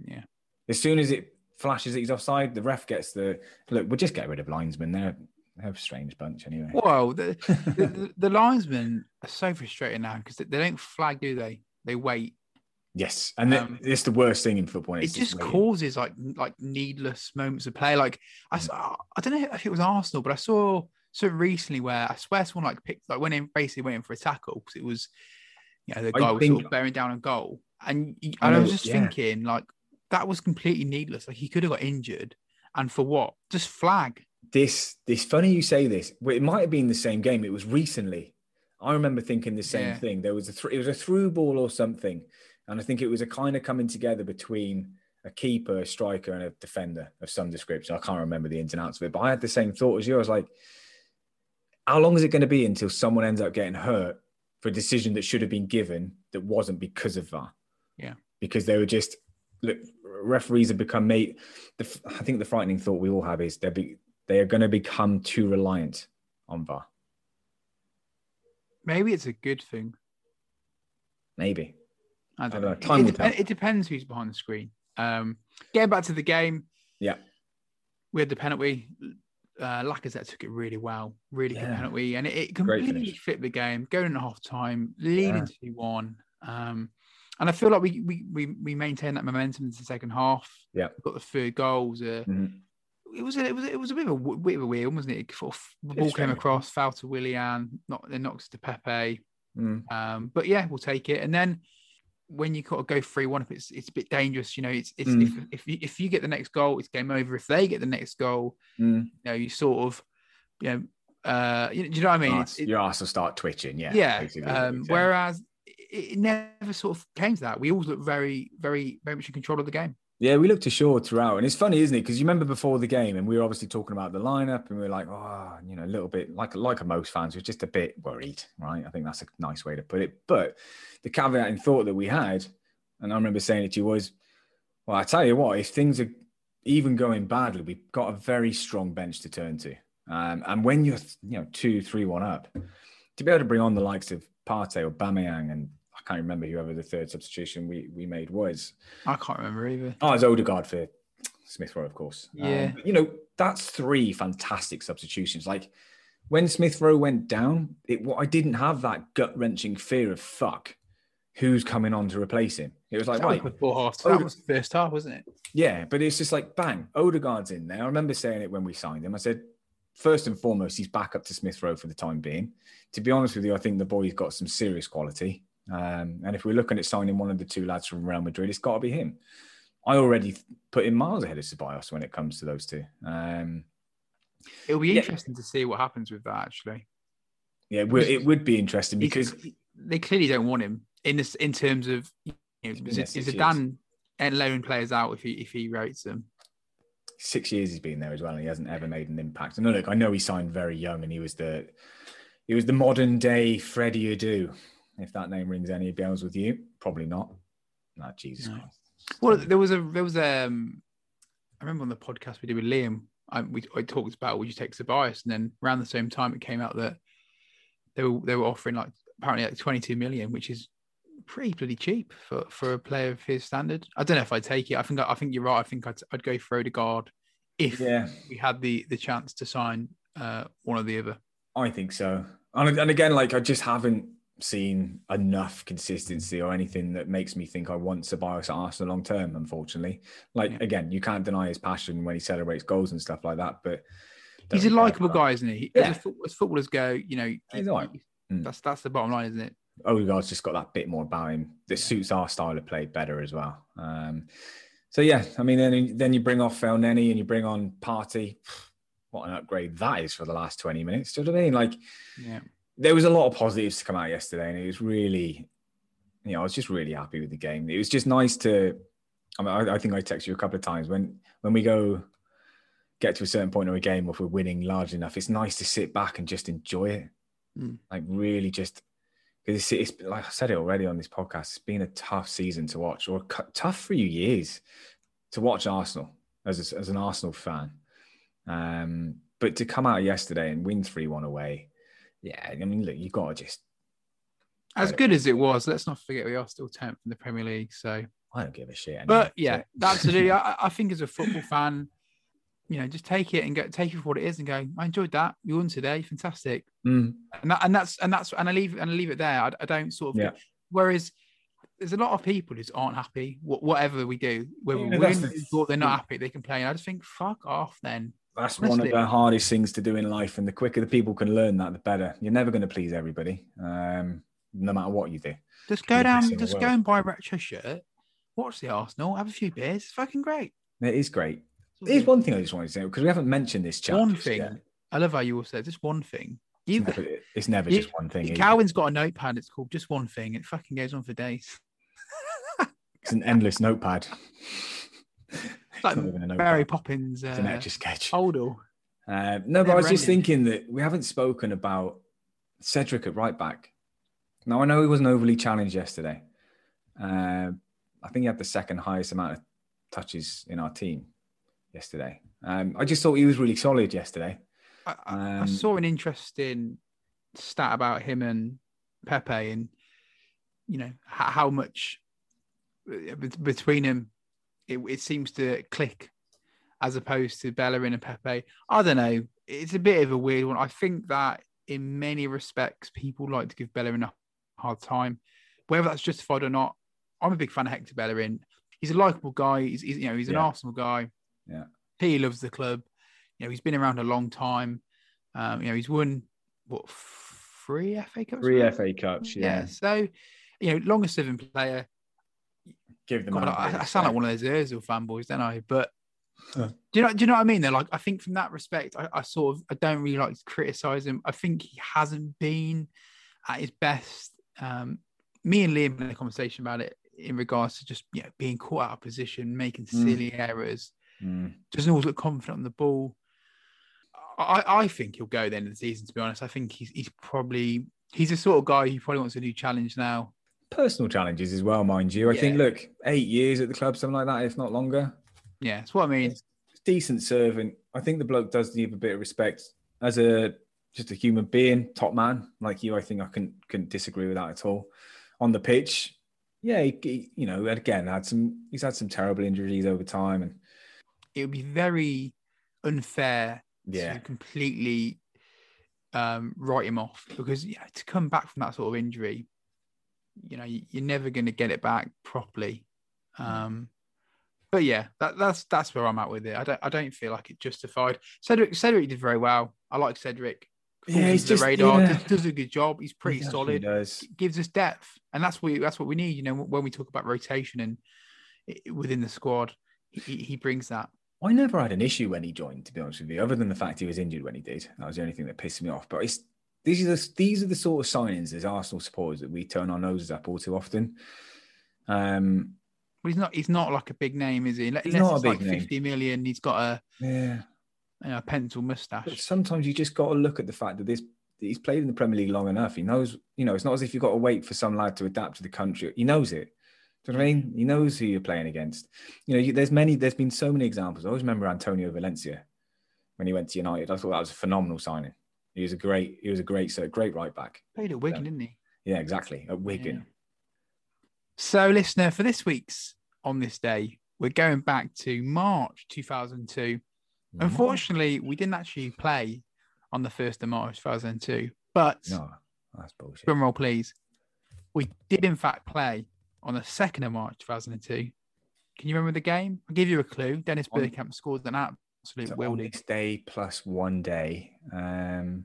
Yeah. As soon as it flashes that he's offside, the ref gets the look. We'll just get rid of linesmen. They're they're a strange bunch anyway. Well, (laughs) the, the, the linesmen are so frustrating now because they don't flag, do they? They wait. Yes, and um, it's the worst thing in football. It just, causes like like needless moments of play. Like I, saw, I don't know if it was Arsenal, but I saw so recently where I swear someone like picked like went in basically went in for a tackle because it was you know the guy I was think, sort of bearing down a goal and and I, I was just yeah. thinking like that was completely needless like he could have got injured and for what just flag this this funny you say this it might have been the same game it was recently I remember thinking the same yeah. thing there was a th- it was a through ball or something and I think it was a kind of coming together between a keeper, a striker, and a defender of some description. I can't remember the ins and outs of it, but I had the same thought as you. I was like, how long is it going to be until someone ends up getting hurt for a decision that should have been given that wasn't because of VAR? Yeah. Because they were just look. Referees have become mate. The, I think the frightening thought we all have is they be they are going to become too reliant on VAR. Maybe it's a good thing. Maybe. I don't, I don't know. Time it, it, depends who's behind the screen. Um, getting back to the game, Yeah. we had the penalty. Uh, Lacazette took it really well, really good Yeah. penalty, and it, it completely flipped the game. Going in at half time, leading Yeah. two one, um, and I feel like we we we, we maintained that momentum into the second half. Yeah. got the third goals. Uh, Mhm. It was a, it was it was a bit of a bit of a weird, one, wasn't it? Sort of, the ball came across, foul to Willian, not then knocks to Pepe. Mm. Um, but yeah, we'll take it. And then when you kind of go three one, if it's it's a bit dangerous, you know, it's it's Mm. if if you, if you get the next goal, it's game over. If they get the next goal, Mm. you know, you sort of, you know, uh, you, do you know what I mean? Your arse- it- your ass will start twitching. Yeah. yeah. Um, whereas it, it never sort of came to that. We always looked very, very, very much in control of the game. Yeah, we looked assured throughout. And it's funny, isn't it? Because you remember before the game, and we were obviously talking about the lineup, and we were like, oh, you know, a little bit like like most fans, we're just a bit worried, right? I think that's a nice way to put it. But the caveat in thought that we had, and I remember saying it to you was, well, I tell you what, if things are even going badly, we've got a very strong bench to turn to. Um, and when you're, you know, two, three, one up, to be able to bring on the likes of Partey or Bameyang, and I can't remember whoever the third substitution we, we made was. I can't remember either. Oh, it's Odegaard for Smith Rowe, of course. Um, Yeah. but, you know, that's three fantastic substitutions. Like when Smith Rowe went down, it I didn't have that gut wrenching fear of fuck, who's coming on to replace him. It was like, that was right, before half. That was the first half, wasn't it? yeah, but it's just like bang, Odegaard's in there. I remember saying it when we signed him. I said, first and foremost, he's back up to Smith Rowe for the time being. To be honest with you, I think the boy's got some serious quality. Um, and if we're looking at signing one of the two lads from Real Madrid, it's got to be him. I already put him miles ahead of Ceballos when it comes to those two. Um, It'll be Yeah. interesting to see what happens with that. Actually, yeah, it would, it would be interesting because they clearly don't want him in this in terms of you know, is, there it, six is. Dan and loan players out if he if he rates them. six years he's been there as well, and he hasn't ever made an impact. And look, I know he signed very young, and he was the he was the modern day Freddie Adu. If that name rings any bells with you, probably not. No, Jesus No. Christ. Well, there was a there was um, I remember on the podcast we did with Liam, I, we I talked about would you take Ceballos, and then around the same time it came out that they were they were offering like apparently like 22 million, which is pretty bloody cheap for for a player of his standard. I don't know if I'd take it. I think I think you're right. I think I'd I'd go for Odegaard if Yeah, we had the the chance to sign uh, one or the other. I think so. And, and again, like I just haven't seen enough consistency or anything that makes me think I want Ceballos at Arsenal long term. Unfortunately, like Yeah. again, you can't deny his passion when he celebrates goals and stuff like that. But He's a likable guy, isn't he? Yeah. As, a, as footballers go, you know, He's right. Mm. that's that's the bottom line, isn't it? that. Odegaard's just got that bit more about him that suits our style of play better as well. Um, so yeah, I mean, then then you bring off Elneny and you bring on Partey. What an upgrade that is for the last twenty minutes. Do you know what I mean? Like Yeah. There was a lot of positives to come out yesterday, and it was really, you know, I was just really happy with the game. It was just nice to. I mean, I, I think I texted you a couple of times when when we go get to a certain point of a game, or if we're winning large enough, it's nice to sit back and just enjoy it, Mm. like really just because it's, it's like I said it already on this podcast. It's been a tough season to watch, or cu- tough you years to watch Arsenal as a, as an Arsenal fan. Um, but to come out yesterday and win three one away, yeah, I mean, look, you got to just. As good as it was, let's not forget we are still 10th in the Premier League. So, I don't give a shit. Anyway. but yeah, So- absolutely. (laughs) I, I think as a football fan, you know, just take it and go take it for what it is and go. I enjoyed that. You won today. Fantastic. Mm, And that, and that's and that's and I leave and I leave it there. I, I don't sort of. Yeah. Whereas there's a lot of people who aren't happy. Whatever we do, whether Yeah, we win the, they're not happy, they complain. I just think, fuck off, then. That's one of the hardest things to do in life, and the quicker the people can learn that, the better. You're never going to please everybody, um, no matter what you do. Just go be the best down, just go and buy a retro shirt, watch the Arsenal, have a few beers. It's fucking great. It is great. There's one thing I just wanted to say because we haven't mentioned this chat. one thing. yet. I love how you all said just one thing. You, It's never, it's never You- just one thing. Calvin's got a notepad. It's called just one thing. It fucking goes on for days. (laughs) It's an endless notepad. It's like not even a notepad. Mary Poppins. It's an Uh, sketch. Holdall. Uh, no, but I was just thinking that we haven't spoken about Cedric at right back. Now I know he wasn't overly challenged yesterday. Uh, I think he had the second highest amount of touches in our team yesterday. Um, I just thought he was really solid yesterday. I, um, I, saw an interesting stat about him and Pepe, and you know how much uh, between them it, it seems to click as opposed to Bellerin and Pepe. I don't know. It's a bit of a weird one. I think that in many respects, people like to give Bellerin a hard time, whether that's justified or not. I'm a big fan of Hector Bellerin. He's a likable guy. He's, he's you know he's an yeah. Arsenal guy. Yeah, he loves the club. You know he's been around a long time. Um, you know he's won what three FA Cups? Three FA Cups. Yeah. yeah. So you know longest serving player. Give them. God, I, I, sound like one of those Özil fanboys, don't I? But do you know? Do you know what I mean? They're like, I think from that respect, I, I sort of, I don't really like to criticize him. I think he hasn't been at his best. Um, me and Liam had a conversation about it in regards to just you know being caught out of position, making mm. silly mm. errors, mm. doesn't always look confident on the ball. I, I think he'll go the end of the season. To be honest, I think he's he's probably he's the sort of guy who probably wants a new challenge now. Personal challenges as well, mind you. I yeah. think look, eight years at the club, something like that, if not longer. Yeah, that's what I mean. It's decent servant. I think the bloke does need a bit of respect as a just a human being, top man like you. I think I can can disagree with that at all. On the pitch, yeah, he, he, you know, again, had some. He's had some terrible injuries over time, and it would be very unfair yeah. to completely um, write him off because yeah, to come back from that sort of injury, you know, you're never going to get it back properly. Mm. Um, but yeah, that, that's that's where I'm at with it. I don't I don't feel like it justified. Cedric Cedric did very well. I like Cedric. Yeah, he's just, radar. Yeah. Does, does, a good job. He's pretty he solid. Does. Gives us depth, and that's what we, that's what we need. You know, when we talk about rotation and within the squad, he, he brings that. I never had an issue when he joined, to be honest with you, other than the fact he was injured when he did. That was the only thing that pissed me off. But it's these are the these are the sort of signings as Arsenal supporters that we turn our noses up all too often. Um, he's not. He's not like a big name, is he? Unless he's not a big like name. Fifty million. He's got a yeah, you know, a pencil mustache. But sometimes you just got to look at the fact that this he's played in the Premier League long enough. He knows. You know, it's not as if you've got to wait for some lad to adapt to the country. He knows it. Do you know what I mean? He knows who you're playing against. You know, there's many. There's been so many examples. I always remember Antonio Valencia when he went to United. I thought that was a phenomenal signing. He was a great. He was a great, so great right back. Played at Wigan, didn't he? Yeah, exactly at Wigan. Yeah. So, listener, for this week's on this day, we're going back to March 2002. Mm-hmm. Unfortunately, we didn't actually play on the 1st of March 2002, but no, that's bullshit. Drum roll, please. We did, in fact, play on the 2nd of March 2002. Can you remember the game? I'll give you a clue. Dennis Bergkamp scored an absolute so day plus one day, um,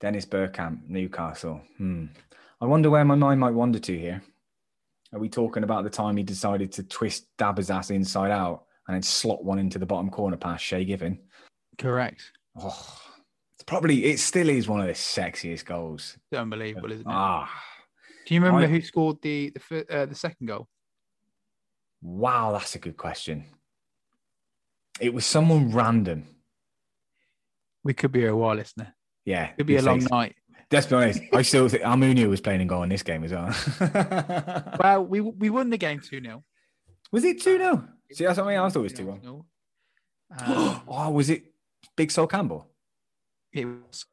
Dennis Bergkamp, Newcastle. Hmm. I wonder where my mind might wander to here. Are we talking about the time he decided to twist Dabizas inside out and then slot one into the bottom corner past Shay Given? Correct. Oh, it's probably it still is one of the sexiest goals. It's unbelievable, isn't it? Ah. Do you remember I, who scored the the, uh, the second goal? Wow, that's a good question. It was someone random. We could be a while, listener. Yeah, it could be a long night. Let's be honest. I still (laughs) think Almunia was playing and goal in this game as well. (laughs) well, we we won the game 2 0. Was it 2 0? See, that's something I thought it was 2 1. (gasps) Um, oh, was it Big Sol Campbell? It was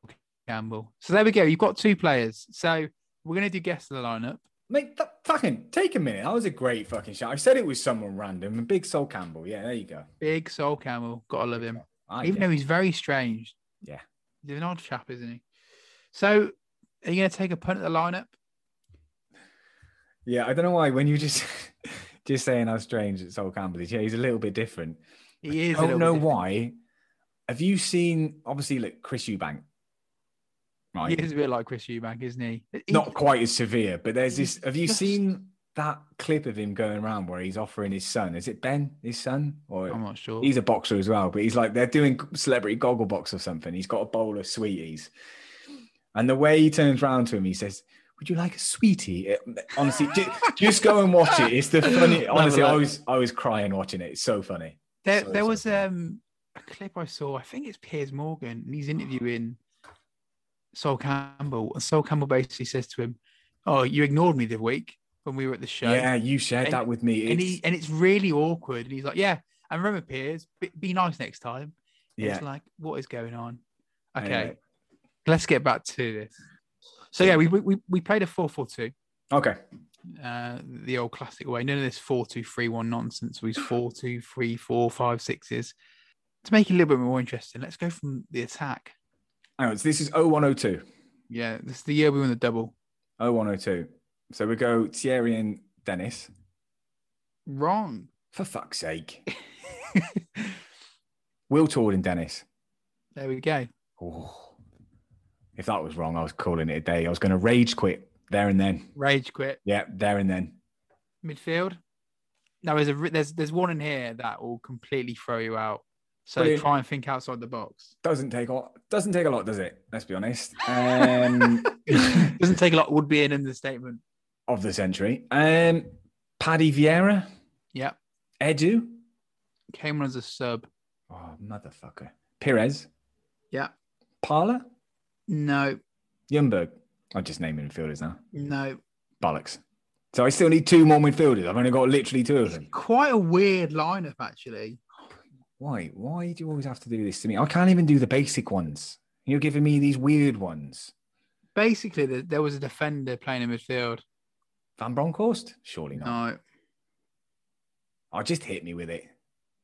Campbell. So there we go. You've got two players. So we're going to do guess the lineup. Mate, that, fucking take a minute. That was a great fucking shot. I said it was someone random. And Big Sol Campbell. Yeah, there you go. Big Sol Campbell. Gotta love him. Even though he's very strange. Yeah. He's an odd chap, isn't he? So, are you going to take a punt at the lineup? Yeah, I don't know why. When you just (laughs) just saying how strange Sol Campbell is, yeah, he's a little bit different. He is. I don't know why. Have you seen obviously like Chris Eubank? Right. He is a bit like Chris Eubank, isn't he? Not quite as severe, but there's this. Have you seen that clip of him going around where he's offering his son? Is it Ben, his son? Or I'm not sure. He's a boxer as well, but he's like they're doing celebrity goggle box or something. He's got a bowl of sweeties, and the way he turns around to him, he says, "Would you like a sweetie?" It, honestly, just, just, go and watch it. It's the (laughs) funny. Honestly, I was I was crying watching it. It's so funny. There, so, there so was funny. um a clip I saw. I think it's Piers Morgan, and he's interviewing Sol Campbell, and Sol Campbell basically says to him, "Oh, you ignored me the week when we were at the show." Yeah, you shared And- that with me. and It's- he and it's really awkward. And he's like, "Yeah, and remember, Piers, be, be nice next time." yeah. It's like, what is going on? Okay, Anyway. let's get back to this. So yeah, we we we played a four four two, Okay. uh, the old classic way. None of this four two three one nonsense. We was four two three four five sixes. To make it a little bit more interesting, let's go from the attack. Hang on. So this is 0102. Yeah, this is the year we won the double. 0102. So we go Thierry and Dennis. Wrong. For fuck's sake. (laughs) Wiltord and Dennis. there we go. Oh. If that was wrong, I was calling it a day. I was going to rage quit there and then. Rage quit. Yeah, there and then. Midfield. No, there's a there's there's one in here that will completely throw you out. So Brilliant. try and think outside the box. Doesn't take a lot. Doesn't take a lot, does it? Let's be honest. Um, (laughs) Doesn't take a lot. Would be an understatement. of the century. Um, Paddy Vieira, Yeah, Edu. came on as a sub. Oh, motherfucker. Pires, Yeah, Parlour, no, Ljungberg. I'm just naming midfielders now. no. Bollocks. So I still need two more midfielders. I've only got literally two of them. Quite a weird lineup, actually. Why? Why do you always have to do this to me? I can't even do the basic ones. You're giving me these weird ones. Basically, there, was a defender playing in midfield. Van Bronckhorst? Surely not. No, Oh, just hit me with it.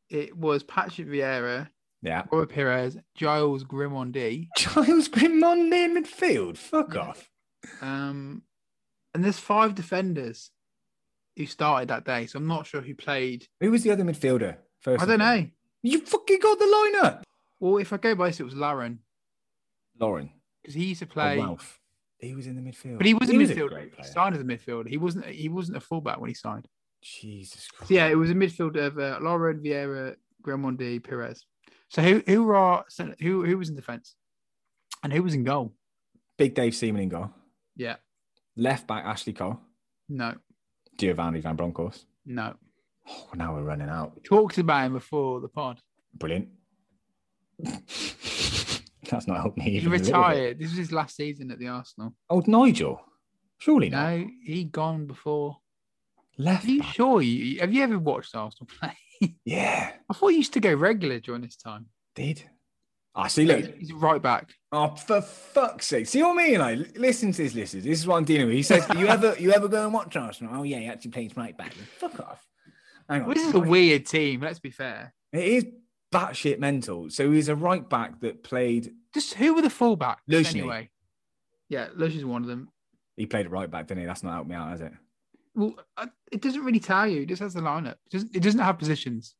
it was Patrick Vieira, Yeah. Robert Pires, Giles Grimandi, (laughs) Giles Grimandi in midfield. Fuck Yeah. off. um, and there's five defenders who started that day. So I'm not sure who played. Who was the other midfielder? First I don't know. You fucking got the lineup. Well, if I go by this, it was Lauren Lauren. because he used to Oh, play. Ralph. He was in the midfield. But he was a a midfielder. great he player. signed as a midfielder. He wasn't. He wasn't a fullback when he signed. Jesus Christ. So yeah, it was a midfield of uh, Lauren Vieira, Grimandi, Pires. So who who were our, who who was in defence, and who was in goal? Big Dave Seaman in goal. Yeah, Left back Ashley Cole. no, Giovanni Van Bronckhorst. no. Oh, now we're running out. We Talked about him before the pod. Brilliant. (laughs) That's not helped me. He even a little retired. This was his last season at the Arsenal. Old Nigel. Surely not. No, he gone before. Left Are you back. sure? You have you ever watched Arsenal play? (laughs) Yeah, I thought he used to go regular during this time. did. I see, look. He's he's right back. Oh, for fuck's sake! See what I mean? Like, listen to this, listeners. This is what I'm dealing with. He says, "You ever, you ever go and watch Arsenal? Oh yeah, he actually plays right back. Fuck off. Hang on. Well, this is a weird team. Let's be fair. It is batshit mental. So he's a right back that played. Just who were the fullbacks Luzhny. anyway? Yeah, Lush is one of them. He played right back, didn't he? That's not helped me out, has it? Well, uh, it doesn't really tell you. It just has the lineup. It doesn't, it doesn't have positions.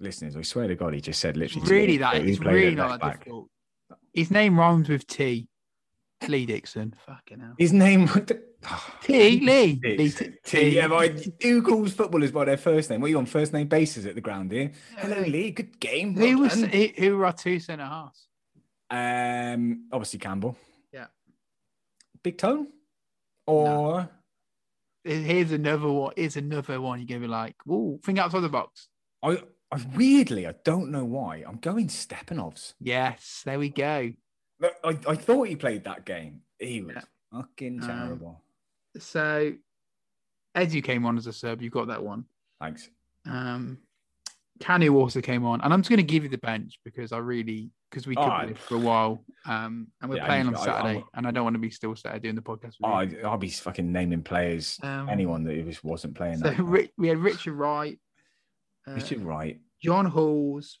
Listeners, I swear to God, he just said literally. Really, that it's really not that difficult. His name rhymes with T. Lee Dixon. Fucking hell. His name. (laughs) T. Lee. Lee Dixon. T. Yeah, but I- who calls footballers by their first name? What are you on first name basis at the ground here? Hello, Lee. Good game. Who well was done. who, who were our two centre halves? Um, obviously Campbell. Yeah. Big Tone, or Here's another one. Here's another one. You're gonna be like, "Whoa, think outside the box." I, I weirdly, I don't know why. I'm going Stepanovs. Yes, there we go. I, I thought he played that game. He was Yeah. fucking Um, terrible. So, Edu came on as a sub. You got that one. Thanks. Um, Kanu also came on, and I'm just going to give you the bench because I really because we Oh, covered I- it for a while, um, and we're Yeah, playing I- on Saturday, I'm- and I don't want to be still Saturday doing the podcast. With Oh, you. I, I'll be fucking naming players. Um, anyone that just wasn't playing so that. We had Richard Wright, uh, Richard Wright, John Halls,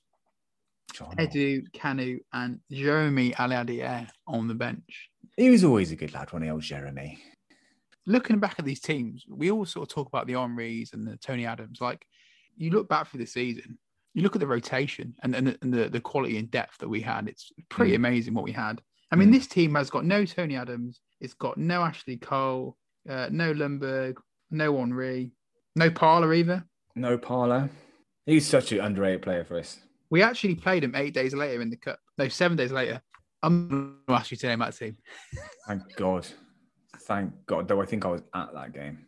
John. Edu Kanu, and Jeremy Aliadiere on the bench. He was always a good lad when he old Jeremy. Looking back at these teams, we all sort of talk about the Henrys and the Tony Adams. Like you look back for the season, you look at the rotation and, and, the, and the, the quality and depth that we had. It's pretty Mm. amazing what we had. I mean, Mm. this team has got no Tony Adams. It's got no Ashley Cole, uh, no Ljungberg, no Henry, no Parlour either. No Parlour. He's such an underrated player for us. We actually played him eight days later in the cup. No, seven days later. I'm going to ask you to name that team. Thank God. Thank God. Though I think I was at that game.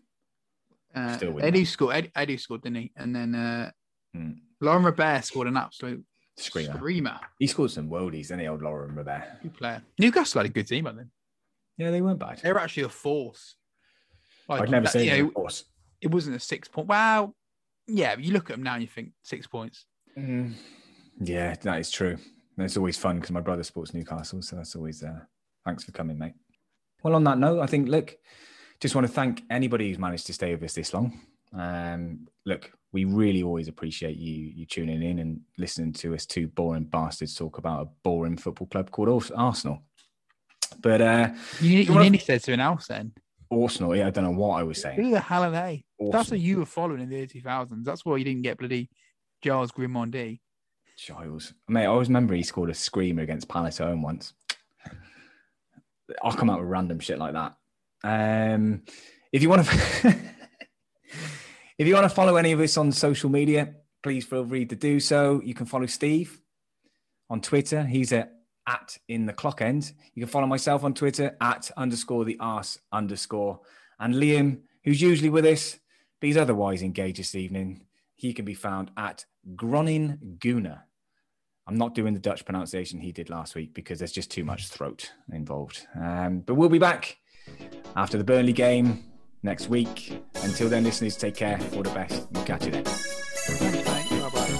Uh, Still Eddie scored. Ed, Eddie scored, didn't he? And then uh, Hmm. Laurent Robert scored an absolute Screamer. Screamer. He scored some worldies, didn't he, old Laurent Robert? Good player. Newcastle had a good team, I think. Yeah, they weren't bad. They were actually a force. Like, I'd never that, seen you know, a force. It wasn't a six point. Wow. Yeah, you look at them now and you think six points. Mm. Yeah, that is true. And it's always fun because my brother sports Newcastle, so that's always uh, thanks for coming, mate. Well, on that note, I think look, just want to thank anybody who's managed to stay with us this long. Um, look, we really always appreciate you you tuning in and listening to us two boring bastards talk about a boring football club called Arsenal. But uh, you, you, you nearly said something else then. Arsenal, yeah, I don't know what I was saying. Who the hell are they? Awesome. That's what you were following in the early 2000s. That's why you didn't get bloody Giles Grimandi. Giles. Mate, I always remember he scored a screamer against Palace home once. I'll come out with random shit like that. Um, if you want to, (laughs) if you want to follow any of us on social media, please feel free to do so. You can follow Steve on Twitter. He's at at in the clock end. You can follow myself on Twitter at underscore the arse underscore. And Liam, who's usually with us, but he's otherwise engaged this evening. He can be found at Gronin Guna. I'm not doing the Dutch pronunciation he did last week because there's just too much throat involved. Um, but we'll be back after the Burnley game next week. Until then, listeners, take care. All the best. We'll catch you then. Bye bye.